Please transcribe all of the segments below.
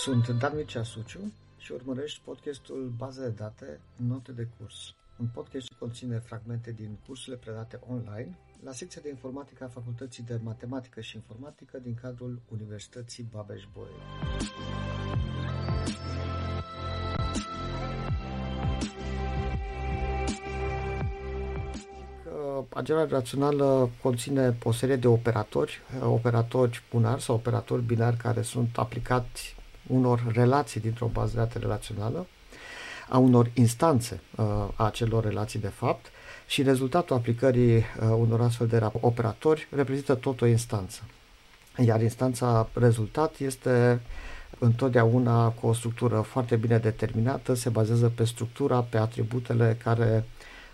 Sunt Dan Mircea Suciu și urmărești podcastul Baze de date, note de curs. Un podcast ce conține fragmente din cursurile predate online la secția de informatică a Facultății de Matematică și Informatică din cadrul Universității Babeș-Bolyai. Algebra rațională conține o serie de operatori, operatori bunari sau operatori binari care sunt aplicați unor relații dintr-o bază de date relațională, a unor instanțe uh, a acelor relații de fapt și rezultatul aplicării uh, unor astfel de operatori reprezintă tot o instanță. Iar instanța rezultat este întotdeauna cu o structură foarte bine determinată, se bazează pe structura, pe atributele care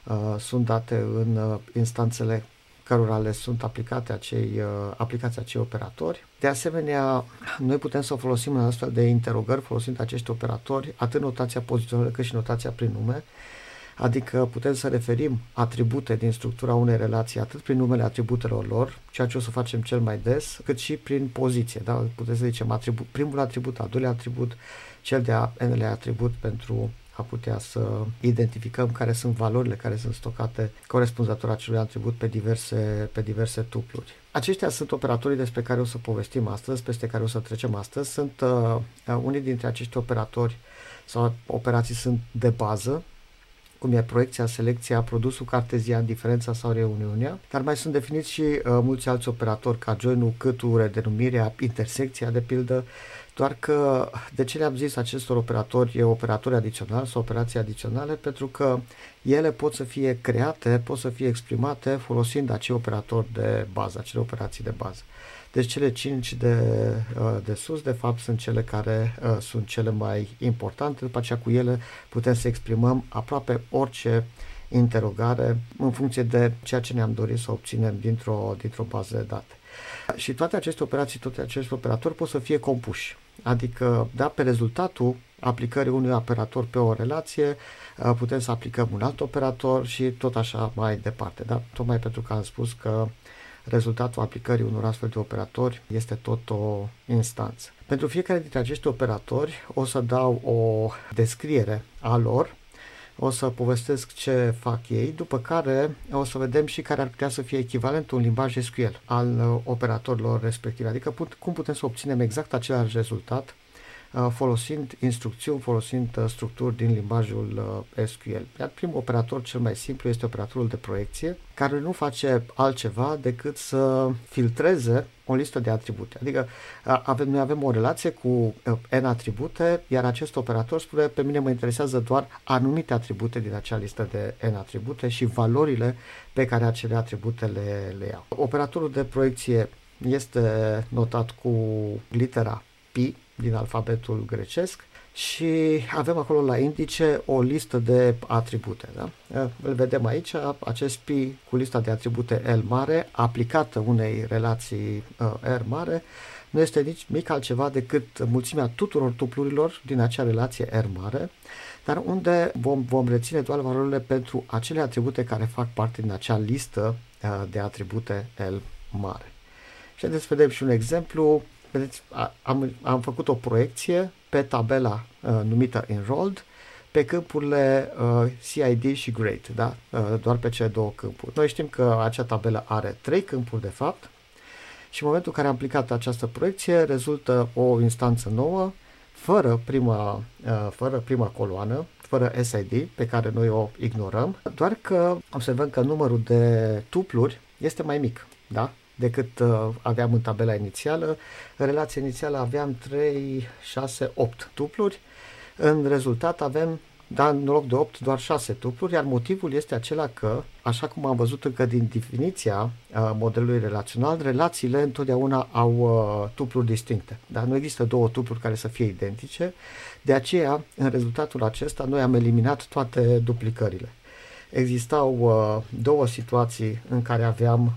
uh, sunt date în uh, instanțele cărora le sunt aplicate acei, uh, aplicați acei operatori. De asemenea, noi putem să folosim în astfel de interogări folosind acești operatori atât notația pozițională cât și notația prin nume, adică putem să referim atribute din structura unei relații atât prin numele atributelor lor, ceea ce o să facem cel mai des, cât și prin poziție. Da? Putem să zicem atribut, primul atribut, al doilea atribut, cel de-a n atribut pentru a putea să identificăm care sunt valorile care sunt stocate corespunzător acelui atribut pe diverse, pe diverse tupluri. Aceștia sunt operatorii despre care o să povestim astăzi, peste care o să trecem astăzi. Sunt uh, unii dintre acești operatori sau operații sunt de bază, cum e proiecția, selecția, produsul cartezian, diferența sau reuniunea, dar mai sunt definiți și uh, mulți alți operatori ca join-ul, câtul, redenumirea, intersecția, de pildă, doar că de ce le-am zis acestor operatori operatori adiționali sau operații adiționale? Pentru că ele pot să fie create, pot să fie exprimate folosind acei operatori de bază, acele operații de bază. Deci cele cinci de, uh, de sus, de fapt, sunt cele care uh, sunt cele mai importante. După aceea, cu ele putem să exprimăm aproape orice interogare în funcție de ceea ce ne-am dorit să obținem dintr-o, dintr-o bază de date. Și toate aceste operații, toate acești operatori pot să fie compuși. Adică, da, pe rezultatul aplicării unui operator pe o relație, uh, putem să aplicăm un alt operator și tot așa mai departe. Da? Tocmai pentru că am spus că rezultatul aplicării unor astfel de operatori este tot o instanță. Pentru fiecare dintre acești operatori o să dau o descriere a lor, o să povestesc ce fac ei, după care o să vedem și care ar putea să fie echivalentul în limbaj SQL al uh, operatorilor respective, adică put, cum putem să obținem exact același rezultat Uh, folosind instrucțiuni, folosind uh, structuri din limbajul uh, SQL. Iar primul operator cel mai simplu este operatorul de proiecție, care nu face altceva decât să filtreze o listă de atribute. Adică avem, noi avem o relație cu n atribute, iar acest operator spune pe mine mă interesează doar anumite atribute din acea listă de n atribute și valorile pe care acele atribute le, le iau. Operatorul de proiecție este notat cu litera pi, din alfabetul grecesc și avem acolo la indice o listă de atribute. Da? Îl vedem aici, acest pi cu lista de atribute L mare, aplicată unei relații uh, R mare, nu este nici mic altceva decât mulțimea tuturor tuplurilor din acea relație R mare, dar unde vom, vom reține doar valorile pentru acele atribute care fac parte din acea listă uh, de atribute L mare. Și haideți să vedem și un exemplu Vedeți, am, am făcut o proiecție pe tabela uh, numită Enrolled pe câmpurile uh, CID și Grade, da? Uh, doar pe cele două câmpuri. Noi știm că acea tabelă are trei câmpuri de fapt și în momentul în care am aplicat această proiecție rezultă o instanță nouă fără prima, uh, fără prima coloană, fără SID, pe care noi o ignorăm, doar că observăm că numărul de tupluri este mai mic. Da? Decât uh, aveam în tabela inițială. În relația inițială aveam 3, 6, 8 tupluri. În rezultat avem, da, în loc de 8, doar 6 tupluri, iar motivul este acela că, așa cum am văzut încă din definiția uh, modelului relațional, relațiile întotdeauna au uh, tupluri distincte. Dar nu există două tupluri care să fie identice, de aceea, în rezultatul acesta, noi am eliminat toate duplicările. Existau uh, două situații în care aveam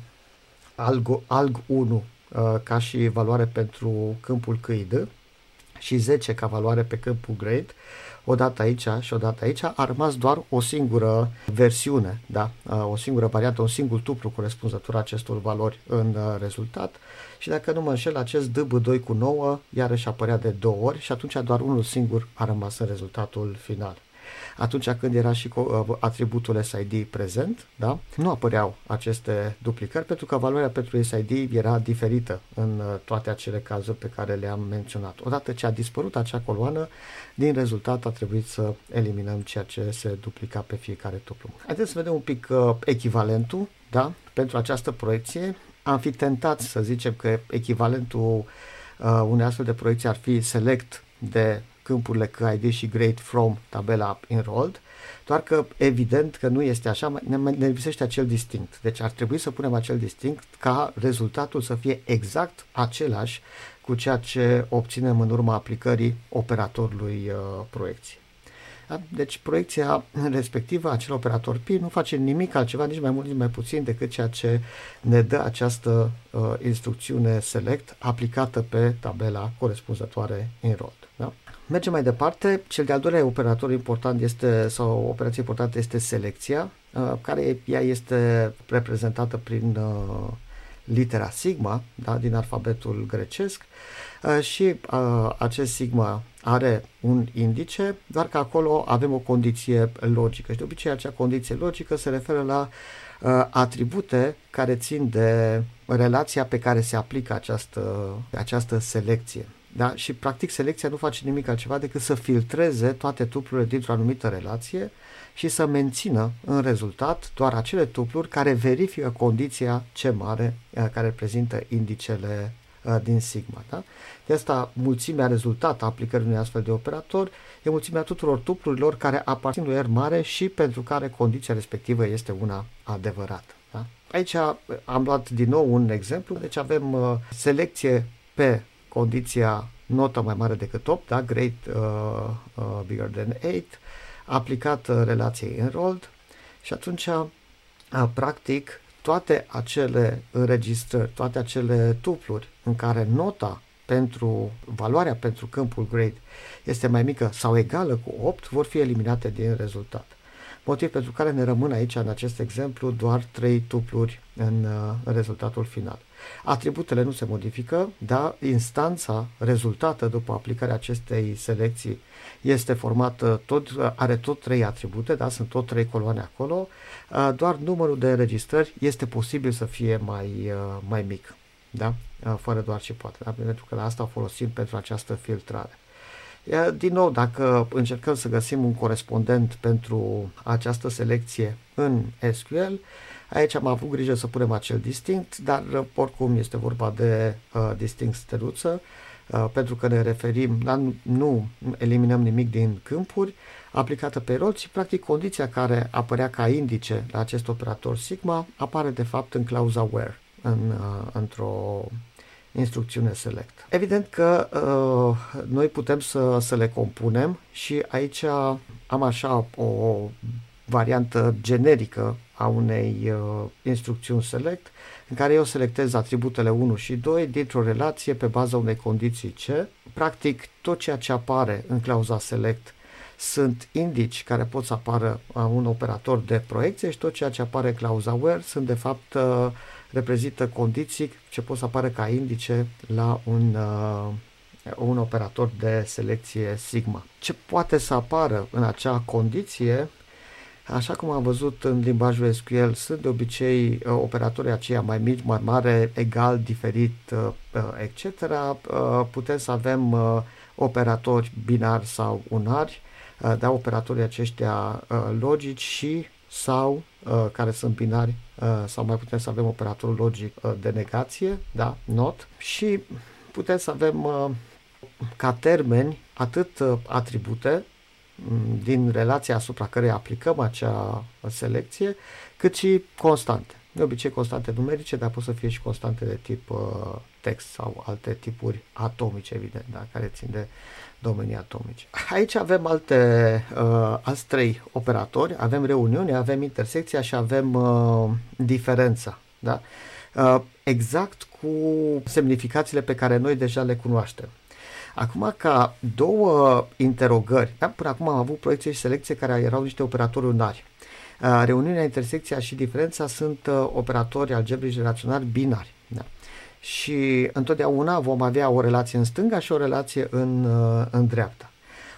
alg, alg 1 uh, ca și valoare pentru câmpul câid și 10 ca valoare pe câmpul grade, odată aici și odată aici, a rămas doar o singură versiune, da? o singură variantă, un singur tuplu corespunzător acestor valori în rezultat. Și dacă nu mă înșel, acest DB2 cu 9 iarăși apărea de două ori și atunci doar unul singur a rămas în rezultatul final atunci când era și uh, atributul SID prezent, da? nu apăreau aceste duplicări pentru că valoarea pentru SID era diferită în uh, toate acele cazuri pe care le-am menționat. Odată ce a dispărut acea coloană, din rezultat a trebuit să eliminăm ceea ce se duplica pe fiecare tuplu. Haideți să vedem un pic uh, echivalentul da? pentru această proiecție. Am fi tentat să zicem că echivalentul uh, unei astfel de proiecții ar fi select de câmpurile KID și Grade From tabela Enrolled, doar că evident că nu este așa, ne, ne lipsește acel distinct. Deci ar trebui să punem acel distinct ca rezultatul să fie exact același cu ceea ce obținem în urma aplicării operatorului uh, proiecției. Da? Deci proiecția respectivă, acel operator pi, nu face nimic altceva, nici mai mult, nici mai puțin decât ceea ce ne dă această uh, instrucțiune select aplicată pe tabela corespunzătoare enrolled. Da? Mergem mai departe. Cel de-al doilea operator important este, sau o operație importantă este selecția, uh, care ea este reprezentată prin uh, litera sigma, da, din alfabetul grecesc uh, și acest sigma are un indice, doar că acolo avem o condiție logică și de obicei acea condiție logică se referă la atribute care țin de relația pe care se aplică această, această selecție. Da? Și practic selecția nu face nimic altceva decât să filtreze toate tuplurile dintr-o anumită relație și să mențină în rezultat doar acele tupluri care verifică condiția C mare uh, care reprezintă indicele uh, din sigma. Da? De asta mulțimea rezultat a aplicării unui astfel de operator e mulțimea tuturor tuplurilor care aparțin lui R mare și pentru care condiția respectivă este una adevărată. Da? Aici am luat din nou un exemplu, deci avem uh, selecție pe condiția notă mai mare decât 8, da, great uh, uh, bigger than 8, aplicat uh, relației enrolled și atunci, uh, practic, toate acele înregistrări, toate acele tupluri în care nota pentru valoarea pentru câmpul grade este mai mică sau egală cu 8 vor fi eliminate din rezultat. Motiv pentru care ne rămân aici, în acest exemplu, doar trei tupluri în, uh, în rezultatul final. Atributele nu se modifică, dar instanța rezultată după aplicarea acestei selecții este formată, tot, are tot trei atribute, da? sunt tot trei coloane acolo, uh, doar numărul de înregistrări este posibil să fie mai, uh, mai mic, da? fără doar și poate, da? pentru că la asta o folosim pentru această filtrare. Din nou, dacă încercăm să găsim un corespondent pentru această selecție în SQL, aici am avut grijă să punem acel distinct, dar oricum este vorba de uh, distinct steluță, uh, pentru că ne referim, dar nu, nu eliminăm nimic din câmpuri, aplicată pe rol și practic condiția care apărea ca indice la acest operator sigma apare de fapt în clauza where, în, uh, într-o instrucțiune select. Evident că uh, noi putem să, să le compunem și aici am așa o variantă generică a unei uh, instrucțiuni select în care eu selectez atributele 1 și 2 dintr-o relație pe baza unei condiții C. Practic tot ceea ce apare în clauza select sunt indici care pot să apară a un operator de proiecție și tot ceea ce apare în clauza where sunt de fapt uh, reprezintă condiții ce pot să apară ca indice la un, uh, un operator de selecție sigma. Ce poate să apară în acea condiție Așa cum am văzut în limbajul SQL, sunt de obicei uh, operatorii aceia mai mici, mai mare, egal, diferit, uh, uh etc. Uh, putem să avem uh, operatori binari sau unari, uh, da, operatorii aceștia uh, logici și sau uh, care sunt binari uh, sau mai putem să avem operatorul logic uh, de negație, da, not, și putem să avem uh, ca termeni atât uh, atribute mm, din relația asupra care aplicăm acea selecție, cât și constante. De obicei constante numerice, dar pot să fie și constante de tip uh, text sau alte tipuri atomice, evident, da, care țin de domenii atomice. Aici avem alte, uh, alți trei operatori, avem reuniune, avem intersecția și avem uh, diferența. Da? Uh, exact cu semnificațiile pe care noi deja le cunoaștem. Acum, ca două interogări, da? până acum am avut proiecție și selecție care erau niște operatori unari. Uh, reuniunea, intersecția și diferența sunt uh, operatori algebrici raționali binari. Da? Și întotdeauna vom avea o relație în stânga și o relație în, uh, în dreapta.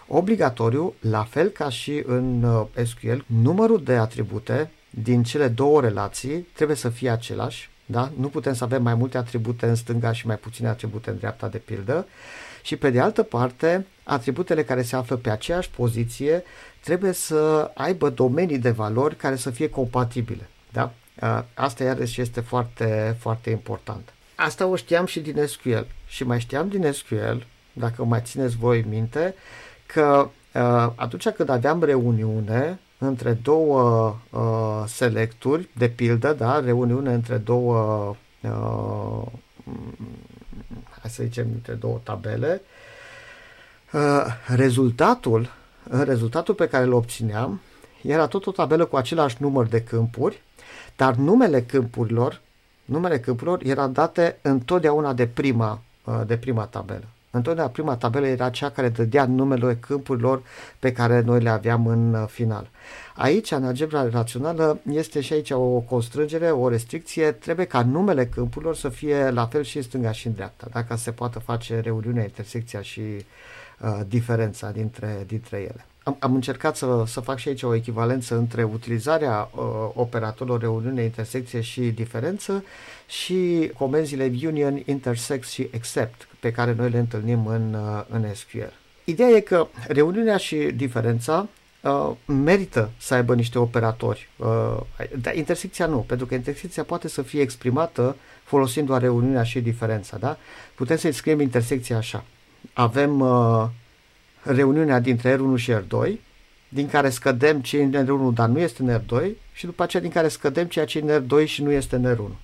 Obligatoriu, la fel ca și în SQL, numărul de atribute din cele două relații trebuie să fie același. Da? Nu putem să avem mai multe atribute în stânga și mai puține atribute în dreapta, de pildă. Și pe de altă parte, atributele care se află pe aceeași poziție trebuie să aibă domenii de valori care să fie compatibile. Da? Asta iarăși este foarte, foarte important. Asta o știam și din SQL și mai știam din SQL, dacă mai țineți voi minte, că atunci când aveam reuniune între două uh, selecturi, de pildă, da, reuniune între două, uh, hai să zicem, între două tabele, uh, rezultatul rezultatul pe care îl obțineam era tot o tabelă cu același număr de câmpuri, dar numele câmpurilor, numele câmpurilor era date întotdeauna de prima, uh, de prima tabelă. Întotdeauna prima tabelă era cea care dădea numele câmpurilor pe care noi le aveam în uh, final. Aici, în algebra rațională, este și aici o constrângere, o restricție. Trebuie ca numele câmpurilor să fie la fel și în stânga și în dreapta, dacă se poate face reuniunea, intersecția și uh, Uh, diferența dintre, dintre ele. Am, am încercat să, să fac și aici o echivalență între utilizarea uh, operatorilor reuniune, intersecție și diferență și comenzile union, intersect și except pe care noi le întâlnim în, uh, în SQL. Ideea e că reuniunea și diferența uh, merită să aibă niște operatori, uh, dar intersecția nu, pentru că intersecția poate să fie exprimată folosind doar reuniunea și diferența. Da? Putem să-i scriem intersecția așa avem uh, reuniunea dintre R1 și R2, din care scădem ce e în R1, dar nu este în R2, și după aceea din care scădem ceea ce e în R2 și nu este în R1.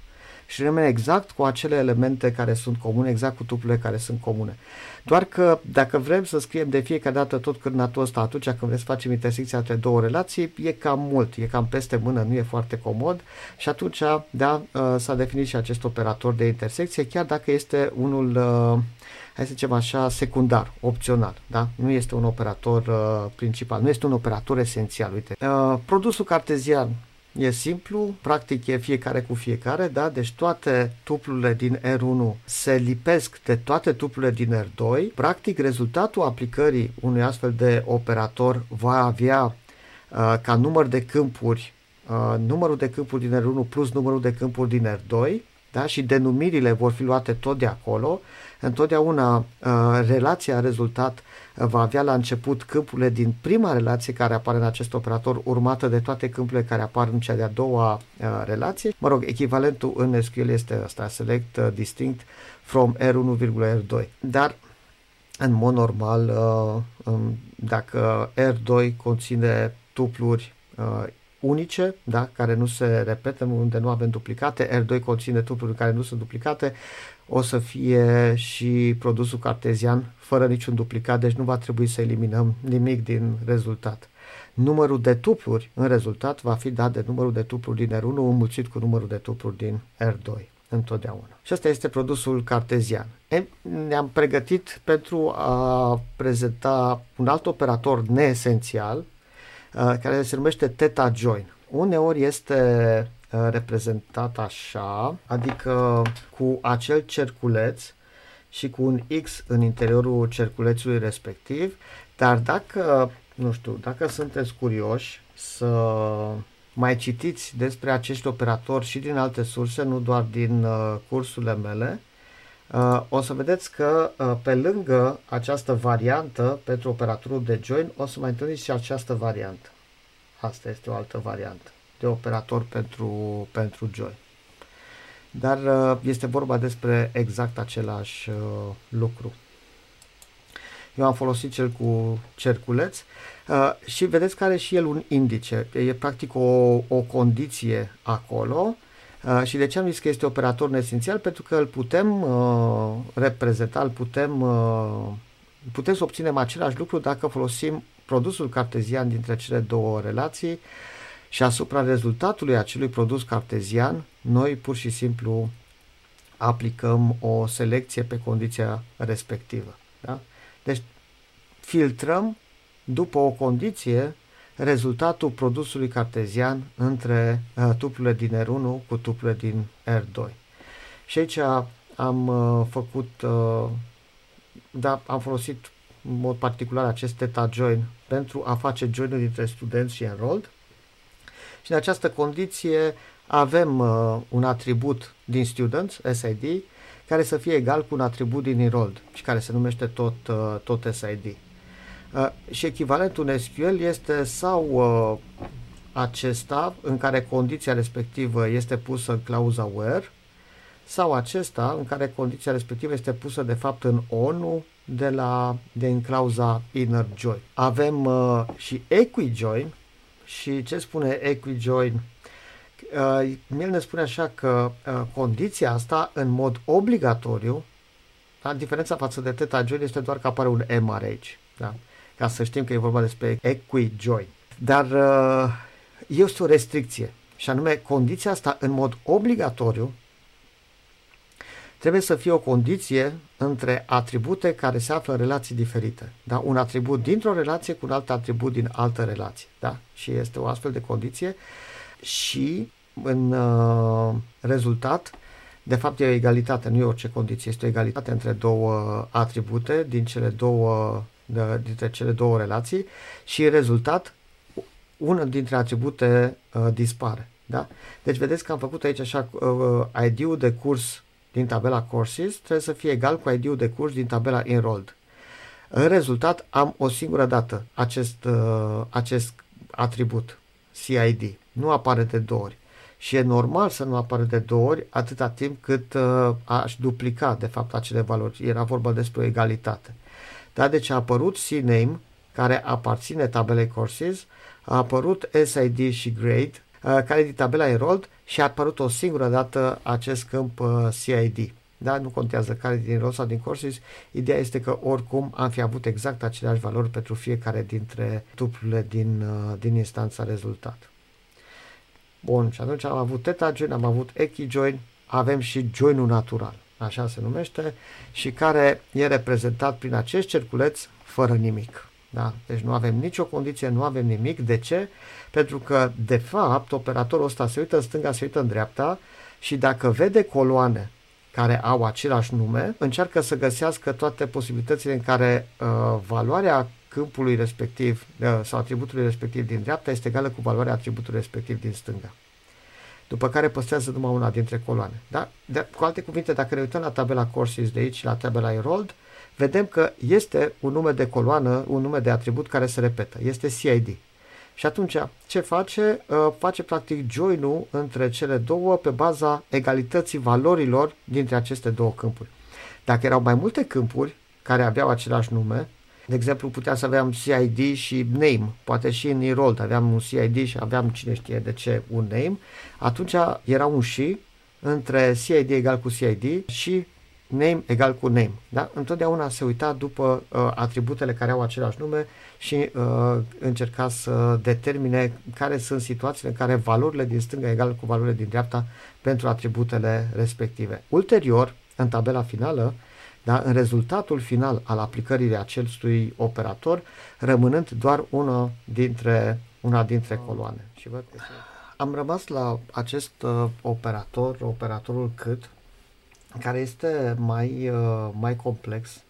Și rămâne exact cu acele elemente care sunt comune, exact cu tuplurile care sunt comune. Doar că dacă vrem să scriem de fiecare dată tot cârnatul ăsta atunci când vrem să facem intersecția între două relații, e cam mult, e cam peste mână, nu e foarte comod și atunci, da, uh, s-a definit și acest operator de intersecție, chiar dacă este unul uh, hai să zicem așa, secundar, opțional, da? Nu este un operator uh, principal, nu este un operator esențial, uite. Uh, produsul cartezian E simplu, practic e fiecare cu fiecare, da? Deci toate tuplurile din R1 se lipesc de toate tuplurile din R2. Practic rezultatul aplicării unui astfel de operator va avea uh, ca număr de câmpuri uh, numărul de câmpuri din R1 plus numărul de câmpuri din R2 da? și denumirile vor fi luate tot de acolo întotdeauna uh, relația rezultat uh, va avea la început câmpurile din prima relație care apare în acest operator, urmată de toate câmpurile care apar în cea de-a doua uh, relație. Mă rog, echivalentul în SQL este ăsta, select uh, distinct from R1,R2. Dar în mod normal, uh, um, dacă R2 conține tupluri uh, unice, da, care nu se repetă, unde nu avem duplicate, R2 conține tupluri care nu sunt duplicate, o să fie și produsul cartezian fără niciun duplicat, deci nu va trebui să eliminăm nimic din rezultat. Numărul de tupluri în rezultat va fi dat de numărul de tupluri din R1 înmulțit cu numărul de tupluri din R2 întotdeauna. Și asta este produsul cartezian. E, ne-am pregătit pentru a prezenta un alt operator neesențial care se numește theta join. Uneori este Uh, reprezentat așa, adică cu acel cerculeț și cu un X în interiorul cerculețului respectiv, dar dacă, nu știu, dacă sunteți curioși să mai citiți despre acești operatori și din alte surse, nu doar din uh, cursurile mele, uh, o să vedeți că uh, pe lângă această variantă pentru operatorul de join o să mai întâlniți și această variantă. Asta este o altă variantă de operator pentru, pentru Joy. Dar uh, este vorba despre exact același uh, lucru. Eu am folosit cel cu cerculeț uh, și vedeți că are și el un indice. E practic o, o condiție acolo uh, și de ce am zis că este operator neesențial? Pentru că îl putem uh, reprezenta, îl putem, uh, putem să obținem același lucru dacă folosim produsul cartezian dintre cele două relații uh, și asupra rezultatului acelui produs cartezian, noi pur și simplu aplicăm o selecție pe condiția respectivă. Da? Deci filtrăm după o condiție rezultatul produsului cartezian între uh, tuplurile din R1 cu tuplurile din R2. Și aici am uh, făcut, uh, da, am folosit în mod particular acest theta join pentru a face join dintre studenți și enrolled. Și în această condiție avem uh, un atribut din students, SID, care să fie egal cu un atribut din enrolled și care se numește tot, uh, tot SID. Uh, și echivalentul în SQL este sau uh, acesta în care condiția respectivă este pusă în clauza where sau acesta în care condiția respectivă este pusă de fapt în ONU de la din clauza inner join. Avem uh, și equijoin și ce spune equijoin? Uh, el ne spune așa că uh, condiția asta în mod obligatoriu, da, diferența față de theta join este doar că apare un M aici, da? Ca să știm că e vorba despre equijoin. Dar uh, este o restricție și anume condiția asta în mod obligatoriu trebuie să fie o condiție între atribute care se află în relații diferite. Da? Un atribut dintr-o relație cu un alt atribut din altă relație. Da? Și este o astfel de condiție și în uh, rezultat, de fapt e o egalitate, nu e orice condiție, este o egalitate între două atribute din cele două, de, dintre cele două relații și rezultat, unul dintre atribute uh, dispare. Da? Deci vedeți că am făcut aici așa uh, ID-ul de curs din tabela Courses trebuie să fie egal cu ID-ul de curs din tabela Enrolled. În rezultat am o singură dată acest, uh, acest atribut CID. Nu apare de două ori. Și e normal să nu apară de două ori atâta timp cât uh, aș duplica de fapt acele valori. Era vorba despre o egalitate. Da, deci a apărut CNAME care aparține tabelei Courses, a apărut SID și Grade Uh, care din tabela Enrolled și a apărut o singură dată acest câmp uh, CID. Da? Nu contează care din Enrolled sau din Courses, ideea este că oricum am fi avut exact aceleași valori pentru fiecare dintre tuplurile din, uh, din instanța rezultat. Bun, și atunci am avut theta join, am avut echi join, avem și joinul natural, așa se numește, și care e reprezentat prin acest cerculeț fără nimic. Da? Deci nu avem nicio condiție, nu avem nimic. De ce? Pentru că, de fapt, operatorul ăsta se uită în stânga, se uită în dreapta și dacă vede coloane care au același nume, încearcă să găsească toate posibilitățile în care uh, valoarea câmpului respectiv uh, sau atributului respectiv din dreapta este egală cu valoarea atributului respectiv din stânga. După care păstrează numai una dintre coloane. Da? De, cu alte cuvinte, dacă ne uităm la tabela courses de aici și la tabela enrolled, vedem că este un nume de coloană, un nume de atribut care se repetă. Este CID. Și atunci, ce face? Uh, face practic join-ul între cele două pe baza egalității valorilor dintre aceste două câmpuri. Dacă erau mai multe câmpuri care aveau același nume, de exemplu, putea să aveam CID și name, poate și în enrolled aveam un CID și aveam cine știe de ce un name, atunci era un și între CID egal cu CID și name egal cu name. Da? Întotdeauna se uita după uh, atributele care au același nume și uh, încerca să determine care sunt situațiile în care valorile din stânga egal cu valorile din dreapta pentru atributele respective. Ulterior, în tabela finală, da, în rezultatul final al aplicării acelui operator, rămânând doar una dintre, una dintre coloane. Și văd că am rămas la acest uh, operator, operatorul cât, care este mai, uh, mai complex.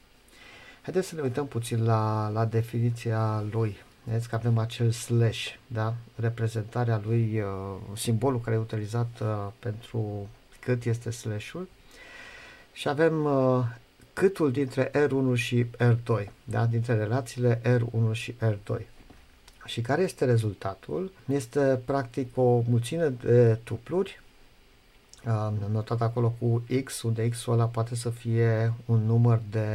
Haideți să ne uităm puțin la, la definiția lui. Vedeți că avem acel slash, da? reprezentarea lui, uh, simbolul care e utilizat uh, pentru cât este slash-ul. Și avem uh, câtul dintre R1 și R2, da? dintre relațiile R1 și R2. Și care este rezultatul? Este practic o mulțime de tupluri am notat acolo cu X, unde X-ul ăla poate să fie un număr de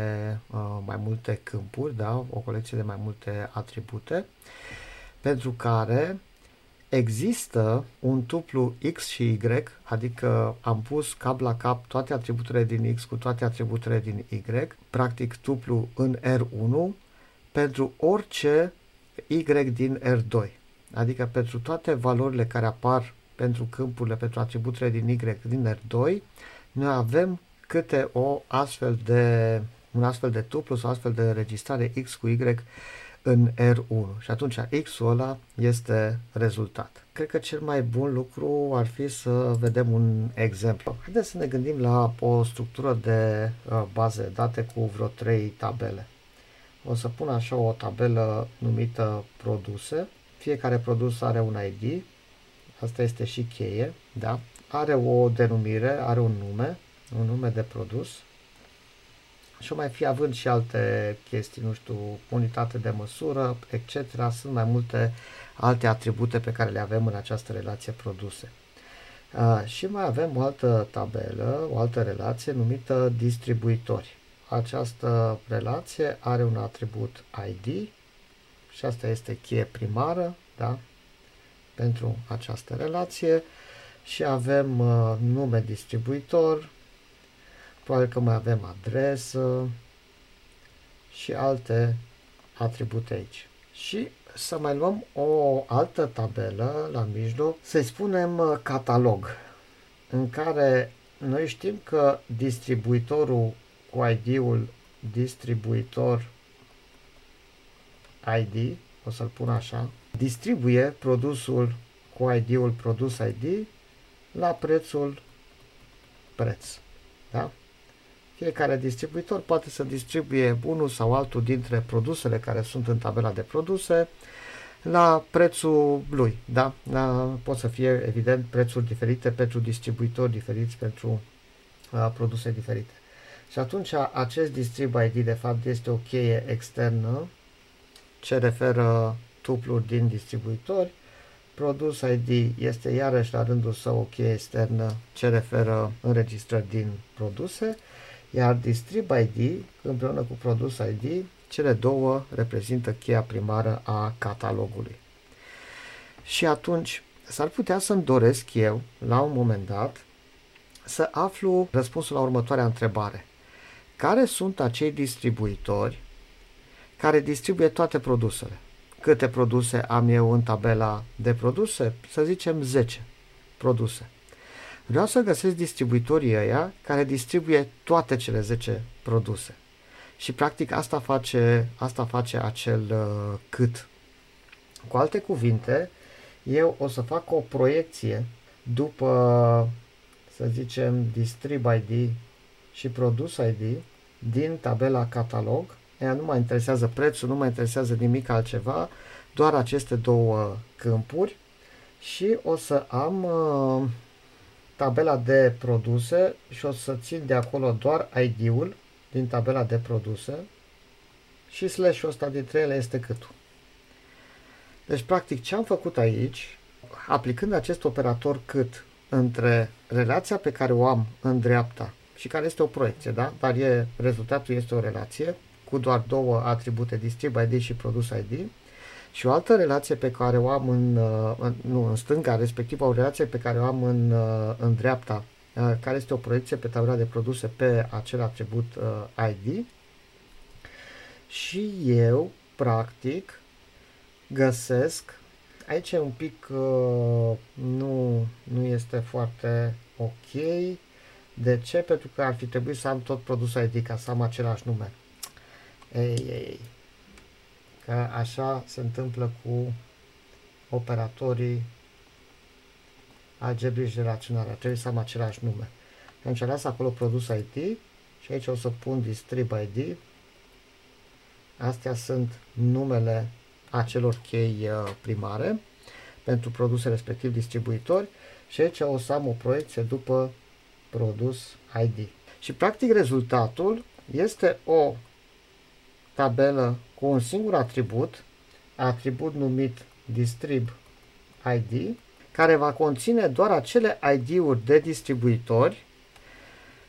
uh, mai multe câmpuri, da? o colecție de mai multe atribute, pentru care există un tuplu X și Y, adică am pus cap la cap toate atributele din X cu toate atributele din Y, practic tuplu în R1, pentru orice Y din R2. Adică pentru toate valorile care apar pentru câmpurile, pentru atributele din Y din R2, noi avem câte o astfel de un astfel de tuplu sau astfel de înregistrare X cu Y în R1 și atunci X-ul ăla este rezultat. Cred că cel mai bun lucru ar fi să vedem un exemplu. Haideți să ne gândim la o structură de uh, baze date cu vreo 3 tabele. O să pun așa o tabelă numită produse. Fiecare produs are un ID. Asta este și cheie, da? Are o denumire, are un nume, un nume de produs și o mai fi având și alte chestii, nu știu, unitate de măsură, etc. Sunt mai multe alte atribute pe care le avem în această relație produse. Uh, și mai avem o altă tabelă, o altă relație numită distribuitori. Această relație are un atribut ID și asta este cheie primară da? pentru această relație și avem uh, nume distribuitor, probabil că mai avem adresă și alte atribute aici. Și să mai luăm o altă tabelă la mijloc, să-i spunem uh, catalog, în care noi știm că distribuitorul cu ID-ul distribuitor ID, o să-l pun așa, distribuie produsul cu ID-ul produs ID la prețul preț. Da? Fiecare distribuitor poate să distribuie unul sau altul dintre produsele care sunt în tabela de produse la prețul lui. Da? La, pot să fie, evident, prețuri diferite pentru distribuitori diferiți, pentru uh, produse diferite. Și atunci acest distrib ID de fapt este o cheie externă ce referă tupluri din distribuitori. Produs ID este iarăși la rândul său o cheie externă ce referă înregistrări din produse iar Distrib ID împreună cu Produs ID, cele două reprezintă cheia primară a catalogului. Și atunci s-ar putea să-mi doresc eu, la un moment dat, să aflu răspunsul la următoarea întrebare. Care sunt acei distribuitori care distribuie toate produsele? Câte produse am eu în tabela de produse? Să zicem 10 produse. Vreau să găsesc distribuitorii ăia care distribuie toate cele 10 produse. Și practic asta face, asta face acel uh, cât. Cu alte cuvinte, eu o să fac o proiecție după, să zicem, Distrib ID și Produs ID din tabela catalog. Ea nu mă interesează prețul, nu mă interesează nimic altceva, doar aceste două câmpuri și o să am uh, tabela de produse și o să țin de acolo doar ID-ul din tabela de produse și slash-ul ăsta dintre ele este câtul. Deci, practic, ce am făcut aici, aplicând acest operator cât între relația pe care o am în dreapta și care este o proiecție, da? dar e, rezultatul este o relație cu doar două atribute, distrib ID și produs ID, și o altă relație pe care o am în, uh, în, nu, în stânga, respectiv o relație pe care o am în, uh, în dreapta, uh, care este o proiecție pe tabela de produse pe acel atribut ID. Și eu, practic, găsesc, aici e un pic, nu, nu este foarte ok. De ce? Pentru că ar fi trebuit să am tot produsul ID ca să am același nume. Ei, ei, că așa se întâmplă cu operatorii algebrici relaționale. Trebuie să am același nume. Am ales acolo produs ID și aici o să pun distrib ID. Astea sunt numele acelor chei uh, primare pentru produse respectiv distribuitori și aici o să am o proiecție după produs ID. Și practic rezultatul este o tabelă cu un singur atribut, atribut numit distrib ID, care va conține doar acele ID-uri de distribuitori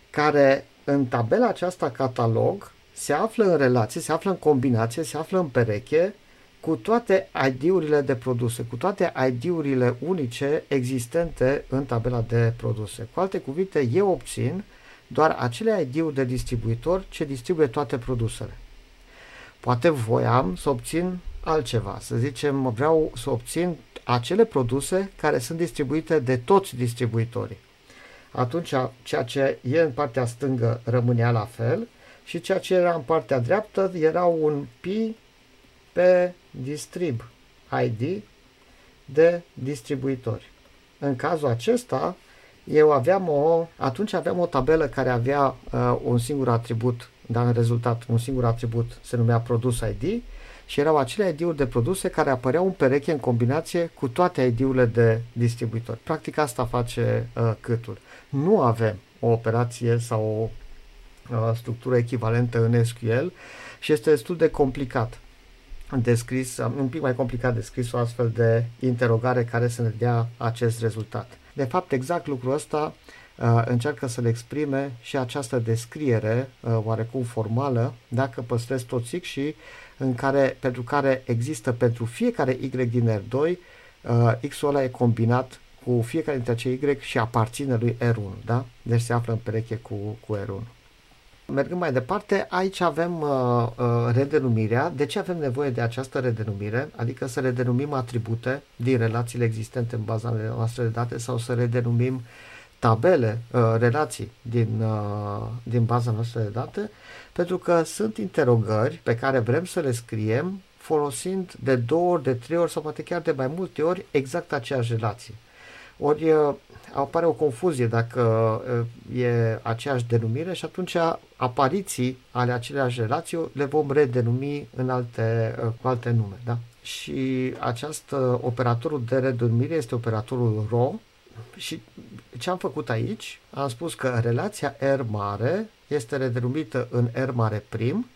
care în tabela aceasta catalog se află în relație, se află în combinație, se află în pereche cu toate ID-urile de produse, cu toate ID-urile unice existente în tabela de produse. Cu alte cuvinte, eu obțin doar acele ID-uri de distribuitor ce distribuie toate produsele. Poate voiam să obțin altceva, să zicem, vreau să obțin acele produse care sunt distribuite de toți distribuitorii. Atunci, ceea ce e în partea stângă rămânea la fel și ceea ce era în partea dreaptă era un pi pe distrib ID de distribuitori. În cazul acesta, eu aveam o, atunci aveam o tabelă care avea uh, un singur atribut, dar în rezultat un singur atribut se numea produs ID și erau acele ID-uri de produse care apăreau în pereche în combinație cu toate ID-urile de distribuitori. Practic asta face uh, câtul. Nu avem o operație sau o uh, structură echivalentă în SQL și este destul de complicat descris, un pic mai complicat descris o astfel de interogare care să ne dea acest rezultat. De fapt, exact lucrul ăsta uh, încearcă să le exprime și această descriere uh, oarecum formală, dacă păstrez tot X și în care, pentru care există pentru fiecare Y din R2, uh, X-ul ăla e combinat cu fiecare dintre acei Y și aparține lui R1, da? Deci se află în pereche cu, cu R1. Mergând mai departe, aici avem uh, uh, redenumirea. De ce avem nevoie de această redenumire? Adică să redenumim atribute din relațiile existente în baza noastre de date sau să redenumim tabele, uh, relații din, uh, din baza noastră de date, pentru că sunt interogări pe care vrem să le scriem folosind de două ori, de trei ori sau poate chiar de mai multe ori exact aceeași relație. Ori uh, apare o confuzie dacă uh, e aceeași denumire și atunci apariții ale aceleași relații le vom redenumi în alte, uh, cu alte nume. Da? Și acest operatorul de redenumire este operatorul RO și ce am făcut aici? Am spus că relația R mare este redenumită în R mare prim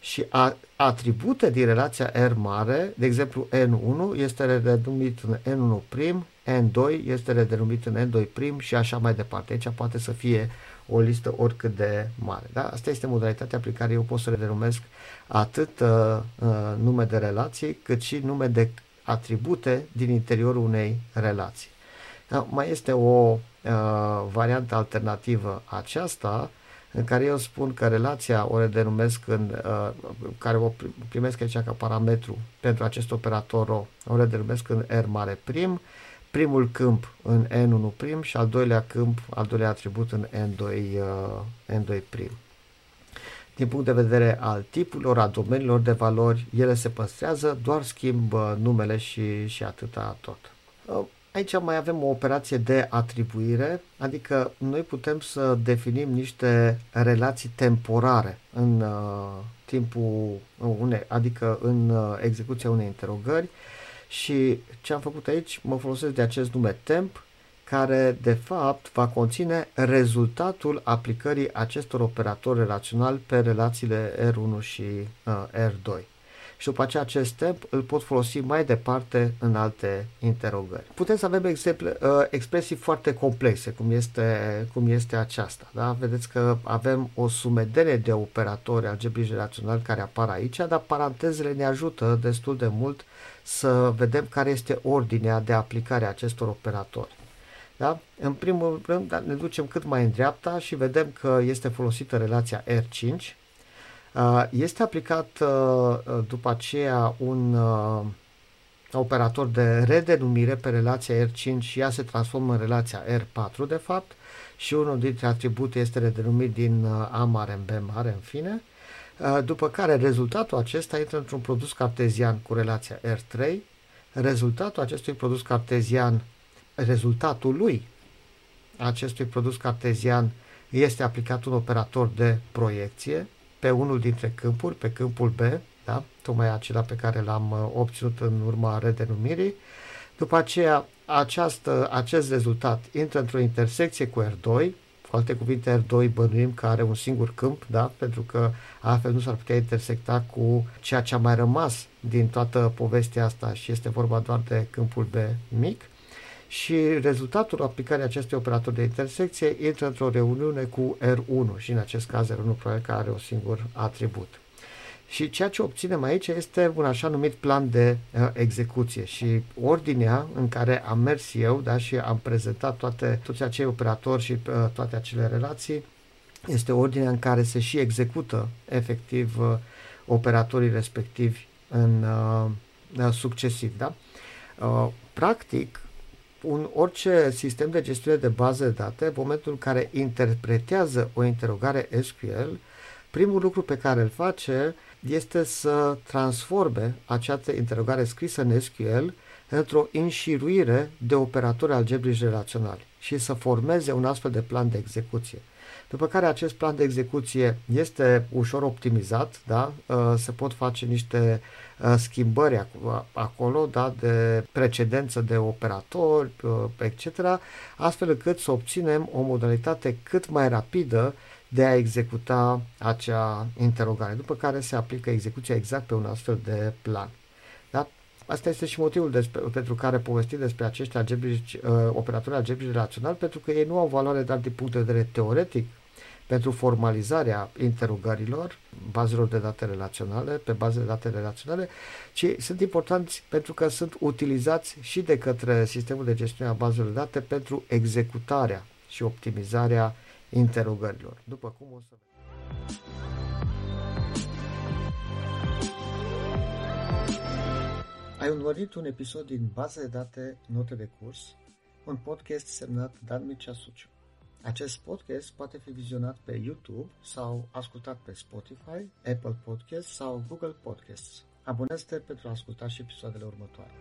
și a, atribute din relația R mare, de exemplu N1 este redenumit în N1 prim, N2 este redenumit în N2 prim și așa mai departe. Aici poate să fie o listă oricât de mare. Da? Asta este modalitatea prin care eu pot să redenumesc atât uh, uh, nume de relații, cât și nume de atribute din interiorul unei relații. Da? Mai este o uh, variantă alternativă aceasta, în care eu spun că relația o denumesc în, uh, care o primesc aici ca parametru pentru acest operator o, o denumesc în R mare prim, primul câmp în N1 prim și al doilea câmp, al doilea atribut în N2, uh, N2 prim. Din punct de vedere al tipurilor, a domeniilor de valori, ele se păstrează, doar schimb numele și, și atâta tot. Uh, Aici mai avem o operație de atribuire, adică noi putem să definim niște relații temporare în uh, timpul unei, adică în uh, execuția unei interogări. Și ce am făcut aici, mă folosesc de acest nume temp, care de fapt va conține rezultatul aplicării acestor operatori relaționali pe relațiile R1 și uh, R2 și după aceea acest step îl pot folosi mai departe în alte interogări. Putem să avem exemple, uh, expresii foarte complexe, cum este, cum este aceasta. Da? Vedeți că avem o sumedenie de operatori algebrici relaționali care apar aici, dar parantezele ne ajută destul de mult să vedem care este ordinea de aplicare a acestor operatori. Da? În primul rând da, ne ducem cât mai în dreapta și vedem că este folosită relația R5, Uh, este aplicat uh, uh, după aceea un operator de redenumire pe relația R5 și ea se transformă în relația R4 de fapt și unul dintre atribute este redenumit din A mare în B mare în fine, după care rezultatul acesta intră într-un produs cartezian cu relația R3, rezultatul acestui produs cartezian, rezultatul lui acestui produs cartezian este aplicat un operator de proiecție pe unul dintre câmpuri, pe câmpul B, da? tocmai acela pe care l-am uh, obținut în urma redenumirii. După aceea, această, acest rezultat intră într-o intersecție cu R2, cu alte cuvinte, R2 bănuim că are un singur câmp, da? pentru că altfel nu s-ar putea intersecta cu ceea ce a mai rămas din toată povestea asta și este vorba doar de câmpul B mic și rezultatul aplicării acestui operator de intersecție intră într-o reuniune cu R1 și în acest caz R1 probabil că are un singur atribut. Și ceea ce obținem aici este un așa numit plan de uh, execuție și ordinea în care am mers eu da, și am prezentat toate, toți acei operatori și uh, toate acele relații este ordinea în care se și execută efectiv uh, operatorii respectivi în uh, succesiv. Da? Uh, practic, un, orice sistem de gestiune de bază de date, în momentul în care interpretează o interogare SQL, primul lucru pe care îl face este să transforme această interogare scrisă în SQL într-o înșiruire de operatori algebrici relaționali și să formeze un astfel de plan de execuție. După care acest plan de execuție este ușor optimizat, da? Uh, se pot face niște uh, schimbări acolo da? de precedență de operatori, uh, etc., astfel încât să obținem o modalitate cât mai rapidă de a executa acea interogare, după care se aplică execuția exact pe un astfel de plan. Da? Asta este și motivul despre, pentru care povestim despre acești algebrici, uh, operatori algebrici relaționali, pentru că ei nu au valoare doar din punct de vedere teoretic, pentru formalizarea interogărilor, bazelor de date relaționale, pe baze de date relaționale, ci sunt importanți pentru că sunt utilizați și de către sistemul de gestiune a bazelor de date pentru executarea și optimizarea interogărilor. După cum o să Ai urmărit un episod din Baza de date Note de curs, un podcast semnat Dan Mircea Suciu. Acest podcast poate fi vizionat pe YouTube sau ascultat pe Spotify, Apple Podcasts sau Google Podcasts. Abonează-te pentru a asculta și episoadele următoare.